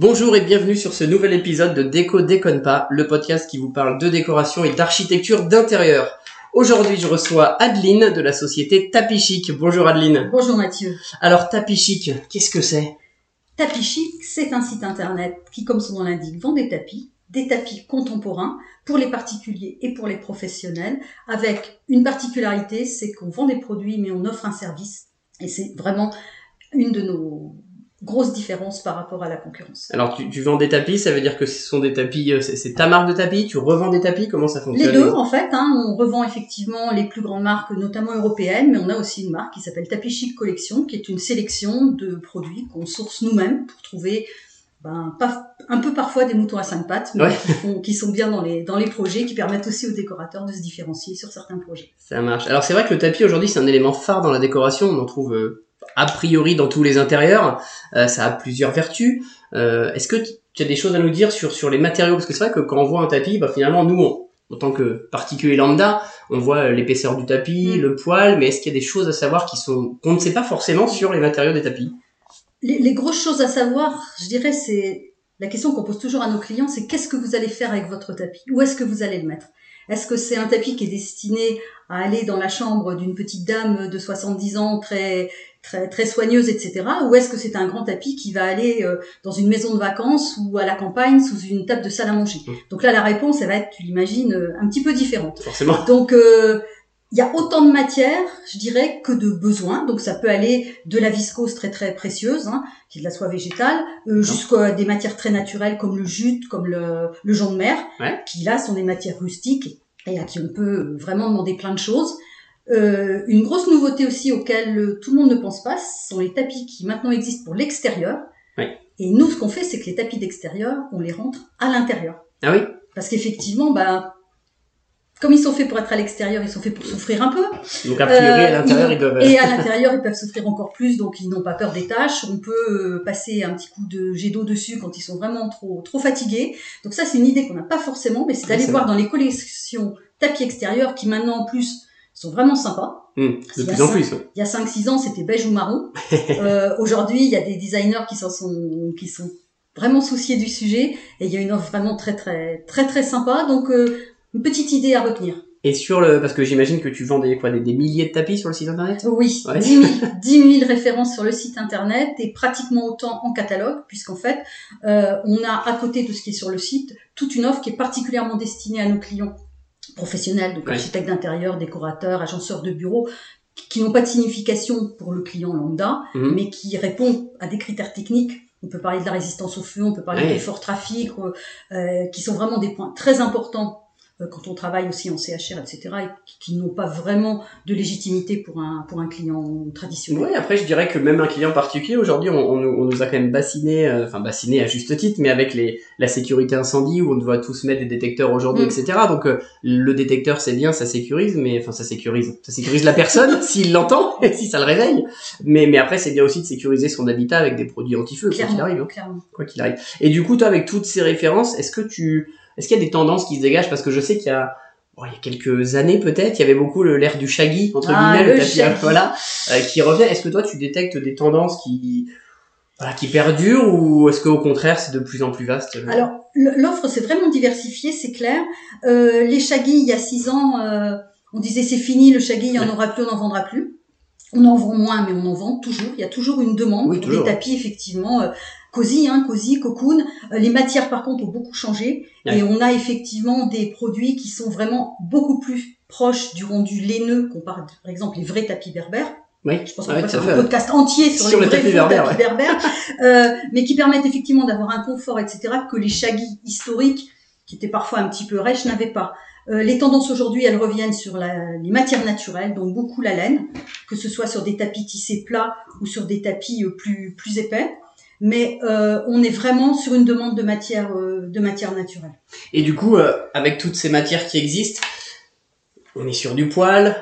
Bonjour et bienvenue sur ce nouvel épisode de Déco Déconne pas, le podcast qui vous parle de décoration et d'architecture d'intérieur. Aujourd'hui, je reçois Adeline de la société Tapis Chic. Bonjour Adeline. Bonjour Mathieu. Alors Tapis Chic, qu'est-ce que c'est? Tapis Chic, c'est un site internet qui, comme son nom l'indique, vend des tapis, des tapis contemporains pour les particuliers et pour les professionnels, avec une particularité, c'est qu'on vend des produits mais on offre un service. Et c'est vraiment une de nos grosse différence par rapport à la concurrence. Alors tu, tu, vends des tapis, ça veut dire que ce sont des tapis, euh, c'est ta marque de tapis, tu revends des tapis, comment ça fonctionne Les deux en fait, hein, on revend effectivement les plus grandes marques, notamment européennes, mais on a aussi une marque qui s'appelle Tapis Chic Collection, qui est une sélection de produits qu'on source nous-mêmes pour trouver ben, pas, un peu parfois des moutons à cinq pattes, mais qui, qui, sont bien dans les, dans les projets, qui permettent aussi aux décorateurs de se différencier sur certains projets. Ça marche. Alors c'est vrai que le tapis aujourd'hui c'est un élément phare dans la décoration, on en trouve... A priori dans tous les intérieurs. Euh, ça a plusieurs vertus. Euh, est-ce que tu as des choses à nous dire sur, sur les matériaux? Parce que c'est vrai que quand on voit un tapis, bah, finalement, nous, en tant que particulier lambda, on voit l'épaisseur du tapis, mm. le poil, mais est-ce qu'il y a des choses à savoir qui sont qu'on ne sait pas forcément sur les matériaux des tapis? Les, les, grosses choses à savoir, je dirais, c'est la question qu'on pose toujours à nos clients, c'est qu'est-ce que vous allez faire avec votre tapis? Où est-ce que vous allez le mettre? Est-ce que c'est un tapis qui est destiné à aller dans la chambre d'une petite dame de 70 ans très très très soigneuse, etc. Ou est-ce que c'est un grand tapis qui va aller euh, dans une maison de vacances ou à la campagne sous une table de salle à manger? Mmh. Donc là, la réponse, elle va être, tu l'imagines, euh, un petit peu différente. Forcément. Donc euh, il y a autant de matière, je dirais, que de besoins. Donc ça peut aller de la viscose très très précieuse, hein, qui est de la soie végétale, euh, jusqu'à des matières très naturelles comme le jute, comme le, le jonc de mer, qui là sont des matières rustiques et à qui on peut vraiment demander plein de choses. Euh, une grosse nouveauté aussi auquel tout le monde ne pense pas, ce sont les tapis qui maintenant existent pour l'extérieur. Et nous, ce qu'on fait, c'est que les tapis d'extérieur, on les rentre à l'intérieur. Ah oui Parce qu'effectivement, bah, comme ils sont faits pour être à l'extérieur, ils sont faits pour souffrir un peu. Donc a priori, à euh, l'intérieur, ils, doivent... Et à l'intérieur, ils peuvent souffrir encore plus, donc ils n'ont pas peur des tâches. On peut euh, passer un petit coup de jet d'eau dessus quand ils sont vraiment trop trop fatigués. Donc ça, c'est une idée qu'on n'a pas forcément, mais c'est d'aller voir dans les collections tapis extérieurs qui maintenant en plus sont vraiment sympas. Mmh, de plus en plus. Il y a 5-6 ans, c'était beige ou marron. euh, Aujourd'hui, il y a des designers qui sont, qui sont vraiment souciés du sujet et il y a une offre vraiment très très très très sympa. Donc euh, une petite idée à retenir. Et sur le, parce que j'imagine que tu vends des quoi, des, milliers de tapis sur le site internet? Oui, ouais. 10, 000, 10 000 références sur le site internet et pratiquement autant en catalogue, puisqu'en fait, euh, on a à côté de ce qui est sur le site toute une offre qui est particulièrement destinée à nos clients professionnels, donc architectes d'intérieur, décorateurs, agenceurs de bureaux, qui n'ont pas de signification pour le client lambda, mmh. mais qui répondent à des critères techniques. On peut parler de la résistance au feu, on peut parler ouais. des forts trafics, euh, qui sont vraiment des points très importants euh, quand on travaille aussi en CHR, etc., et qui n'ont pas vraiment de légitimité pour un, pour un client traditionnel. Oui, après, je dirais que même un client particulier, aujourd'hui, on, on, on, nous a quand même bassiné, euh, enfin, bassiné à juste titre, mais avec les, la sécurité incendie, où on doit tous mettre des détecteurs aujourd'hui, mm. etc. Donc, euh, le détecteur, c'est bien, ça sécurise, mais, enfin, ça sécurise, ça sécurise la personne, s'il l'entend, et si ça le réveille. Mais, mais après, c'est bien aussi de sécuriser son habitat avec des produits anti-feu, quoi qu'il arrive. Hein. Quoi qu'il arrive. Et du coup, toi, avec toutes ces références, est-ce que tu, est-ce qu'il y a des tendances qui se dégagent? Parce que je sais qu'il y a, il y a quelques années peut-être, il y avait beaucoup l'air du shaggy, entre ah, guillemets, le, tapis, voilà, euh, qui revient. Est-ce que toi, tu détectes des tendances qui, voilà, qui perdurent ou est-ce qu'au contraire, c'est de plus en plus vaste? Alors, l'offre s'est vraiment diversifiée, c'est clair. Euh, les shaggy, il y a six ans, euh, on disait c'est fini, le shaggy, il n'y en aura plus, on n'en vendra plus. On en vend moins, mais on en vend toujours. Il y a toujours une demande oui, pour des tapis, effectivement, cosy, hein, cosy, cocoon. Euh, les matières, par contre, ont beaucoup changé. Ouais. Et on a effectivement des produits qui sont vraiment beaucoup plus proches du rendu laineux qu'on parle, par exemple, les vrais tapis berbères. Oui, je pense qu'on va faire un podcast entier sur, sur les, vrais tapis berbères, tapis ouais. berbères euh, mais qui permettent effectivement d'avoir un confort, etc., que les shaggy historiques, qui étaient parfois un petit peu rêches, n'avaient pas. Euh, les tendances aujourd'hui, elles reviennent sur la, les matières naturelles, donc beaucoup la laine, que ce soit sur des tapis tissés plats ou sur des tapis plus, plus épais. Mais euh, on est vraiment sur une demande de matière, euh, de matière naturelle. Et du coup, euh, avec toutes ces matières qui existent, on est sur du poil,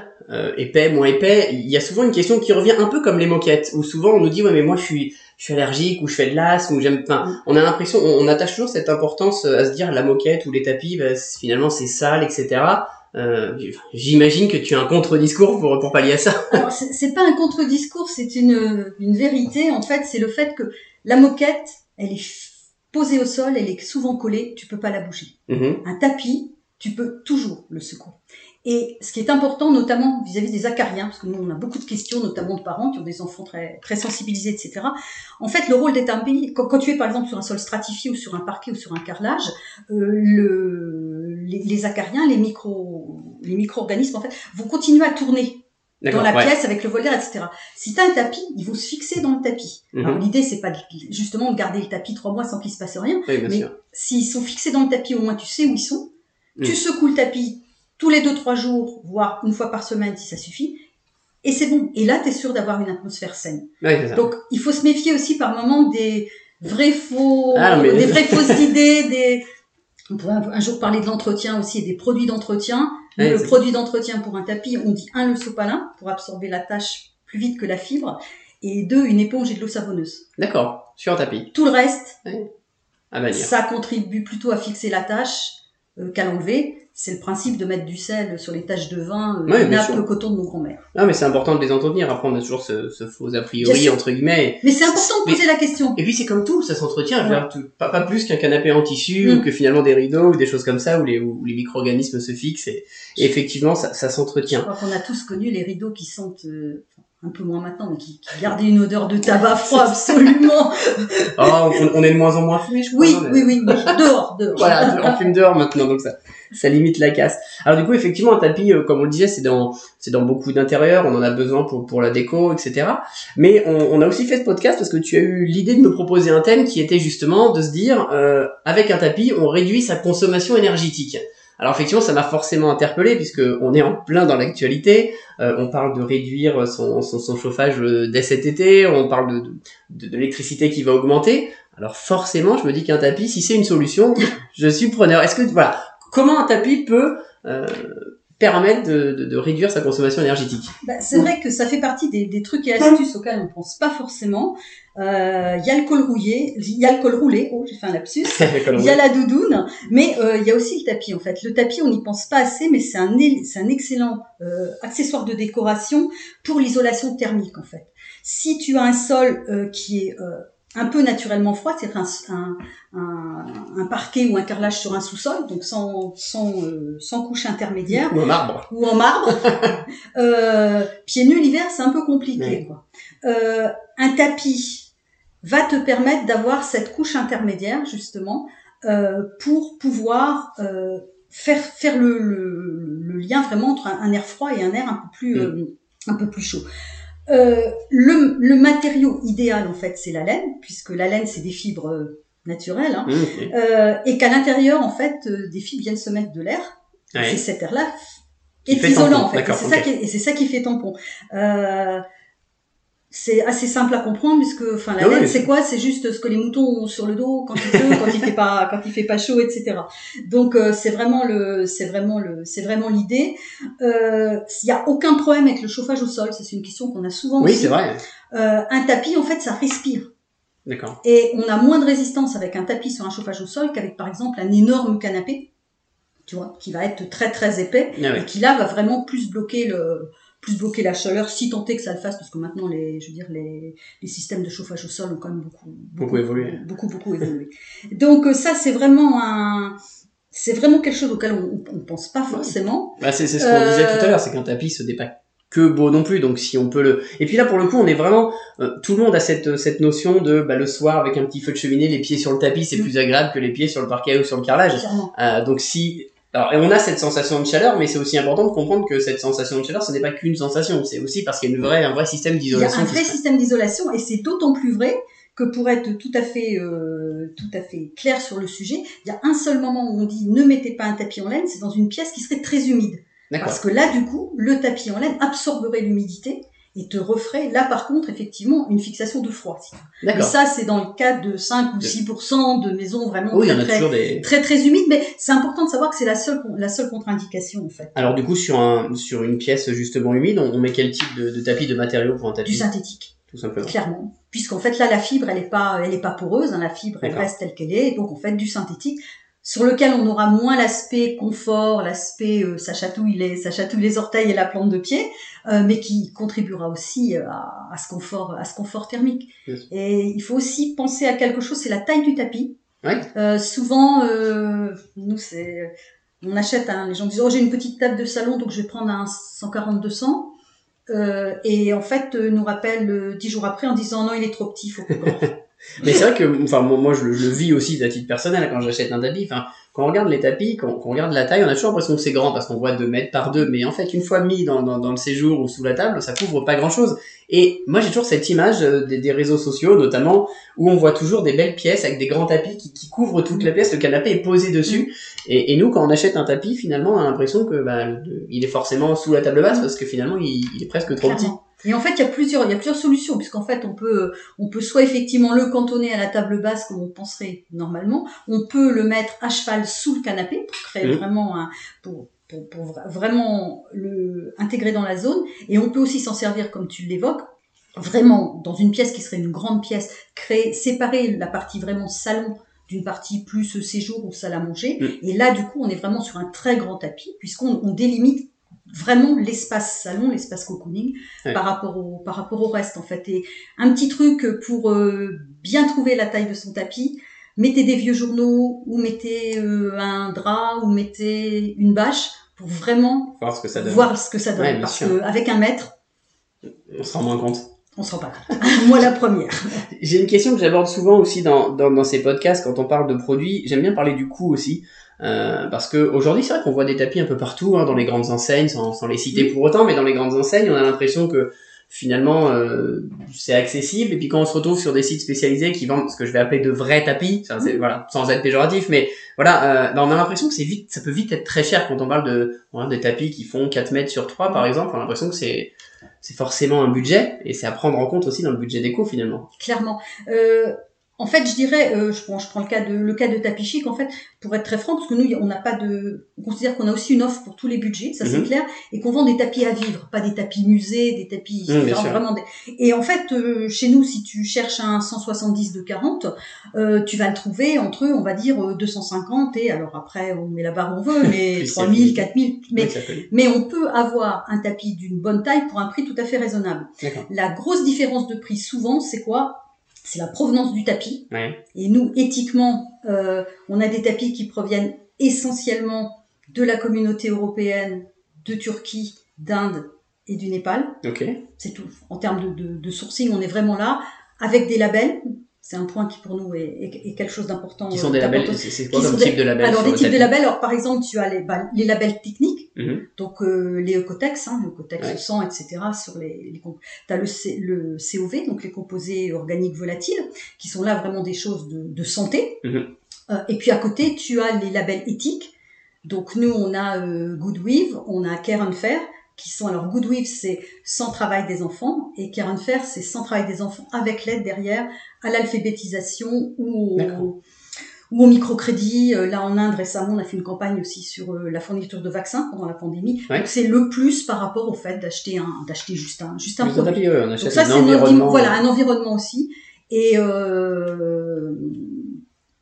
épais, moins épais. Il y a souvent une question qui revient un peu comme les moquettes, où souvent on nous dit ouais mais moi je suis je suis allergique ou je fais de l'asthme ou j'aime pas. Mm. On a l'impression, on, on, attache toujours cette importance à se dire la moquette ou les tapis, bah, finalement c'est sale, etc. Euh, J'imagine que tu as un contre-discours pour, pour pallier à ça. Alors c'est pas un contre-discours, c'est une, une vérité. En fait, c'est le fait que la moquette, elle est posée au sol, elle est souvent collée, tu peux pas la bouger. Mhm. Un tapis, tu peux toujours le secouer. Et ce qui est important, notamment vis-à-vis des acariens, parce que nous on a beaucoup de questions, notamment de parents qui ont des enfants très très sensibilisés, etc. En fait, le rôle des tapis, quand, quand tu es par exemple sur un sol stratifié ou sur un parquet ou sur un carrelage, euh, le, les, les acariens, les micro les micro-organismes en fait vont continuer à tourner dans la ouais. pièce avec le vol d'air, etc. Si tu as un tapis, ils vont se fixer dans le tapis. Mhm. Alors l'idée c'est pas de- justement de garder le tapis trois mois sans qu'il se passe rien. Oui, mais-. S'ils sont fixés dans le tapis, au moins tu sais où ils sont. Mm. Tu secoues le tapis tous les deux trois jours, voire une fois par semaine si ça suffit. Et c'est bon. Et là, tu es sûr d'avoir une atmosphère saine. Oui. Donc, il faut se méfier aussi par moment des vrais faux, Ah, mais- des vraies fausses idées, des. On pourrait un, un jour parler de l'entretien aussi et des produits d'entretien. Ouais, le produit d'entretien pour un tapis, on dit un le sopalin pour absorber la tâche plus vite que la fibre, et deux une éponge et de l'eau savonneuse. D'accord. Sur un tapis. Tout le reste, À ça contribue plutôt à fixer la tâche euh, qu'à l'enlever. C'est le principe de mettre du sel sur les taches de vin, euh, Ouais, nappe, coton de nos grands-mères. Non, mais c'est important de les entretenir. Après, on a toujours ce, ce faux a priori, entre guillemets. Mais c'est important de Mais- poser la question. Et puis, c'est comme tout, ça s'entretient. Ouais. tout- Pas, pas plus qu'un canapé en tissu Mm. ou que finalement des rideaux ou des choses comme ça où les, où les micro-organismes se fixent. Et, et effectivement, ça, ça Je s'entretient. crois qu'on a tous connu les rideaux qui sentent, euh, un peu moins maintenant, mais qui, qui gardaient une odeur de tabac froid absolument. Oh, on, on est de moins en moins fumé, je crois. Oui, non, mais- oui, oui, oui. Dehors, dehors. Voilà, on fume dehors maintenant, donc ça, ça limite la casse. Alors du coup, effectivement, un tapis, euh, comme on le disait, c'est dans, c'est dans beaucoup d'intérieurs, on en a besoin pour, pour la déco, etc. Mais on, on a aussi fait ce podcast parce que tu as eu l'idée de me proposer un thème qui était justement de se dire, euh, avec un tapis, on réduit sa consommation énergétique. Alors effectivement, ça m'a forcément interpellé puisque on est en plein dans l'actualité. Euh, on parle de réduire son, chauffage euh, dès cet été. On parle de, de, de l'électricité qui va augmenter. Alors forcément, je me dis qu'un tapis, si c'est une solution, je suis preneur. Est-ce que voilà, comment un tapis peut euh, permettre de, de, de réduire sa consommation énergétique Bah, c'est vrai que ça fait partie des, des trucs et astuces auxquels on pense pas forcément. Euh, Il y a le col rouillé, il y a le col roulé. Oh, j'ai fait un lapsus. Il y a la doudoune, mais euh, il y a aussi le tapis en fait. Le tapis, on n'y pense pas assez, mais c'est un, c'est un excellent euh, accessoire de décoration pour l'isolation thermique en fait. Si tu as un sol euh, qui est euh, un peu naturellement froid, c'est un, un, un, un parquet ou un carrelage sur un sous-sol, donc sans, sans, euh, sans couche intermédiaire, Ou un marbre. ou en marbre. euh, pieds nus l'hiver, c'est un peu compliqué. Quoi. Euh, un tapis va te permettre d'avoir cette couche intermédiaire justement euh, pour pouvoir euh, faire faire le, le, le lien vraiment entre un, air froid et un air un peu plus euh, un peu plus chaud. Euh, le, le matériau idéal en fait c'est la laine puisque la laine c'est des fibres euh, naturelles hein, Mmh, euh, et qu'à l'intérieur en fait euh, des fibres viennent se mettre de l'air Ouais. c'est cet air-là est isolant en fait. C'est ça qui et ça qui fait tampon. Euh, c'est assez simple à comprendre puisque enfin la Ah oui, laine c'est quoi? C'est juste ce que les moutons ont sur le dos quand il pleut, quand il fait pas quand il fait pas chaud, etc. Donc euh, c'est vraiment le c'est vraiment le c'est vraiment l'idée. Euh, Il y a aucun problème avec le chauffage au sol. C'est une question qu'on a souvent. Oui, c'est vrai. Euh, un tapis en fait ça respire. D'accord. Et on a moins de résistance avec un tapis sur un chauffage au sol qu'avec par exemple un énorme canapé, tu vois, qui va être très très épais Ah et qui là va vraiment plus bloquer le plus bloquer la chaleur si tant est que ça le fasse parce que maintenant les je veux dire les, les systèmes de chauffage au sol ont quand même beaucoup Beaucoup évolué. beaucoup beaucoup évolué donc euh, ça c'est vraiment un c'est vraiment quelque chose auquel on, on pense pas forcément Bah, c'est ce qu'on Euh, disait tout à l'heure, c'est qu'un tapis ce n'est pas que beau non plus. Donc si on peut le. Et puis là pour le coup, on est vraiment. euh, tout le monde a cette cette notion de bah, le soir avec un petit feu de cheminée, les pieds sur le tapis, c'est Mm. plus agréable que les pieds sur le parquet ou sur le carrelage. Euh, donc si alors, et on a cette sensation de chaleur, mais c'est aussi important de comprendre que cette sensation de chaleur, ce n'est pas qu'une sensation, c'est aussi parce qu'il y a une vraie, un vrai système il y a d'isolation. un vrai système d'isolation et c'est d'autant plus vrai que pour être tout à fait euh, tout à fait clair sur le sujet, il y a un seul moment où on dit ne mettez pas un tapis en laine, c'est dans une pièce qui serait très humide. Parce que là, du coup, le tapis en laine absorberait l'humidité et te referait, là par contre, effectivement, une fixation de froid. Et ça, c'est dans le cas de 5 ou De- 6% de maisons vraiment Oui, très, très, toujours des. très, très humides, mais c'est important de savoir que c'est la seule, la seule contre-indication, en fait, Alors du coup, sur un, sur une pièce justement humide, on, on met quel type de, de tapis, de matériaux pour un du tapis synthétique, Tout simplement. clairement. Puisqu'en fait, là, la fibre, elle est pas, elle est pas poreuse, hein, la fibre, elle reste telle qu'elle est, donc en fait, du synthétique, sur lequel on aura moins l'aspect confort, l'aspect euh, ça chatouille les ça chatouille les orteils et la plante de pied, euh, mais qui contribuera aussi euh, à, à ce confort à ce confort thermique. Et il faut aussi penser à quelque chose, c'est la taille du tapis. Ouais. Euh, souvent, euh, nous, c'est, on achète, un, les gens disent, oh, j'ai une petite table de salon, donc je vais prendre un 140-200. Euh, et en fait, euh, nous rappelle euh, dix jours après en disant, non, il est trop petit, il faut plus grand. Mais c'est vrai que, enfin, moi, je, le- vis aussi à titre personnel quand j'achète un tapis. Enfin, quand on regarde les tapis, quand, on regarde la taille, on a toujours l'impression que c'est grand parce qu'on voit 2 mètres par 2. Mais en fait, une fois mis dans, dans, le séjour ou sous la table, ça couvre pas grand chose. Et moi, j'ai toujours cette image euh, des, des réseaux sociaux, notamment, où on voit toujours des belles pièces avec des grands tapis qui, couvrent toute la pièce. Le canapé est posé dessus. Et, nous, quand on achète un tapis, finalement, on a l'impression que, bah, il est forcément sous la table basse parce que finalement, il est presque trop petit. Et en fait, il y a plusieurs, il y a plusieurs solutions, puisqu'en fait, on peut, on peut soit effectivement le cantonner à la table basse comme on penserait normalement, on peut le mettre à cheval sous le canapé pour créer vraiment un, pour, pour, pour vra- vraiment le intégrer dans la zone, et on peut aussi s'en servir comme tu l'évoques, vraiment dans une pièce qui serait une grande pièce, créer, séparer la partie vraiment salon d'une partie plus séjour ou salle à manger, Mhm. et là, du coup, on est vraiment sur un très grand tapis, puisqu'on on délimite vraiment l'espace salon, l'espace cocooning Ouais. par rapport au par rapport au reste en fait. Et un petit truc pour euh, bien trouver la taille de son tapis, mettez des vieux journaux ou mettez euh, un drap ou mettez une bâche pour vraiment Voir ce que ça donne. voir ce que ça donne. Ouais, Parce qu'avec un mètre, On se rend moins compte. on se rend pas compte. Moi la première. J'ai une question que j'aborde souvent aussi dans, dans, dans ces podcasts quand on parle de produits. J'aime bien parler du coût aussi. Euh, parce que aujourd'hui, c'est vrai qu'on voit des tapis un peu partout, hein, dans les grandes enseignes, sans, sans les citer pour autant, mais dans les grandes enseignes, on a l'impression que finalement euh, c'est accessible. Et puis quand on se retrouve sur des sites spécialisés qui vendent ce que je vais appeler de vrais tapis, ça, c'est- voilà, sans être péjoratif, mais voilà, euh, bah, on a l'impression que c'est vite, ça peut vite être très cher quand on parle de voilà, des tapis qui font 4 mètres sur 3 par exemple. On a l'impression que c'est c'est forcément un budget et c'est à prendre en compte aussi dans le budget déco finalement. clairement. Euh, en fait, je dirais, euh, je, prends, je prends le cas de le cas de tapis chic. En fait, pour être très franc, parce que nous, on n'a pas de, on considère qu'on a aussi une offre pour tous les budgets, ça c'est Mhm. clair, et qu'on vend des tapis à vivre, pas des tapis musées, des tapis, genre vraiment. Des... Et en fait, euh, chez nous, si tu cherches un 170 de 40, euh, tu vas le trouver entre, on va dire, euh, 250 et alors après, on met la barre où on veut, mais Puis c'est 3000, fini. 4000, mais mais on peut avoir un tapis d'une bonne taille pour un prix tout à fait raisonnable. La grosse différence de prix, souvent, c'est quoi? C'est la provenance du tapis. Ouais. Et nous, éthiquement, euh, on a des tapis qui proviennent essentiellement de la communauté européenne, de Turquie, d'Inde et du Népal. C'est tout. En termes de, de, de sourcing, on est vraiment là, avec des labels. C'est un point qui pour nous est, est- est quelque chose d'important. Qui sont euh, des labels d'important. C'est quoi comme type de label Alors, des types de labels, alors par exemple, tu as les, bah, les labels techniques, Mhm. donc euh, les Ecotex, hein, le Ecotex Ouais. 100, etc. Sur les, les tu as le, C- le COV, donc les composés organiques volatiles, qui sont là vraiment des choses de, de santé. Mhm. Euh, et puis à côté, tu as les labels éthiques. Donc nous, on a euh, Goodweave, on a Care and Fair, qui sont alors Goodweave, c'est sans travail des enfants, et Care and Fair, c'est sans travail des enfants avec l'aide derrière à l'alphabétisation ou au, ou au microcrédit. Euh, Là, en Inde, récemment, on a fait une campagne aussi sur euh, la fourniture de vaccins pendant la pandémie. Ouais. Donc, c'est le plus par rapport au fait d'acheter un, d'acheter juste un, juste un produit. tapis, on Donc ça, un c'est environnement. voilà, un environnement aussi. Et euh,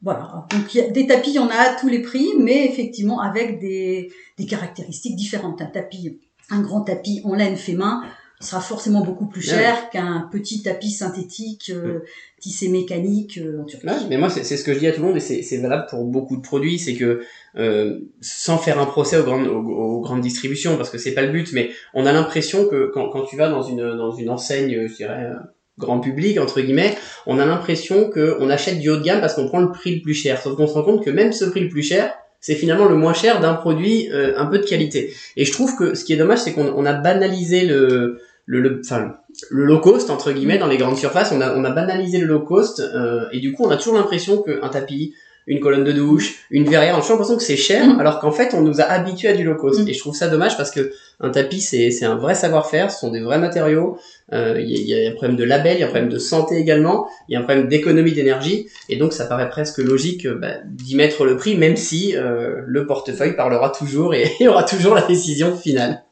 voilà. Donc, y a des tapis, il y en a à tous les prix, mais effectivement, avec des, des caractéristiques différentes. Un tapis, un grand tapis en laine fait main, sera forcément beaucoup plus Ouais. cher qu'un petit tapis synthétique, euh, tissé mécanique euh, en Turquie. Ouais, mais moi, c'est ce que je dis à tout le monde et c'est c'est valable pour beaucoup de produits, c'est que euh, sans faire un procès aux grandes, aux, aux grandes distributions, parce que c'est pas le but, mais on a l'impression que quand, quand tu vas dans une, dans une enseigne, je dirais, grand public, entre guillemets, on a l'impression qu'on achète du haut de gamme parce qu'on prend le prix le plus cher. Sauf qu'on se rend compte que même ce prix le plus cher, c'est finalement le moins cher d'un produit euh, un peu de qualité. Et je trouve que ce qui est dommage, c'est qu'on on a banalisé le, le, le, enfin, le low cost entre guillemets dans les grandes surfaces. On a, on a banalisé le low cost euh, et du coup, on a toujours l'impression qu'un tapis, une colonne de douche, une verrière, toujours l'impression que c'est cher, Mm. alors qu'en fait, on nous a habitués à du low cost. Mm. Et je trouve ça dommage parce que un tapis, c'est c'est un vrai savoir-faire, ce sont des vrais matériaux. Euh, Il y, y a un problème de label, il y a un problème de santé également, il y a un problème d'économie d'énergie, et donc ça paraît presque logique euh, bah, d'y mettre le prix, même si euh, le portefeuille parlera toujours et aura toujours la décision finale.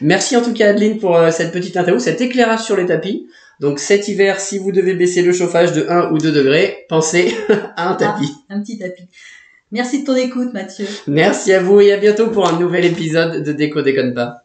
Merci en tout cas Adeline pour euh, cette petite interview, cet éclairage sur les tapis. Donc cet hiver, si vous devez baisser le chauffage de 1 ou 2 degrés, pensez à un tapis. Un petit tapis. Merci de ton écoute, Mathieu. Merci à vous et à bientôt pour un nouvel épisode de Déco Déconne pas.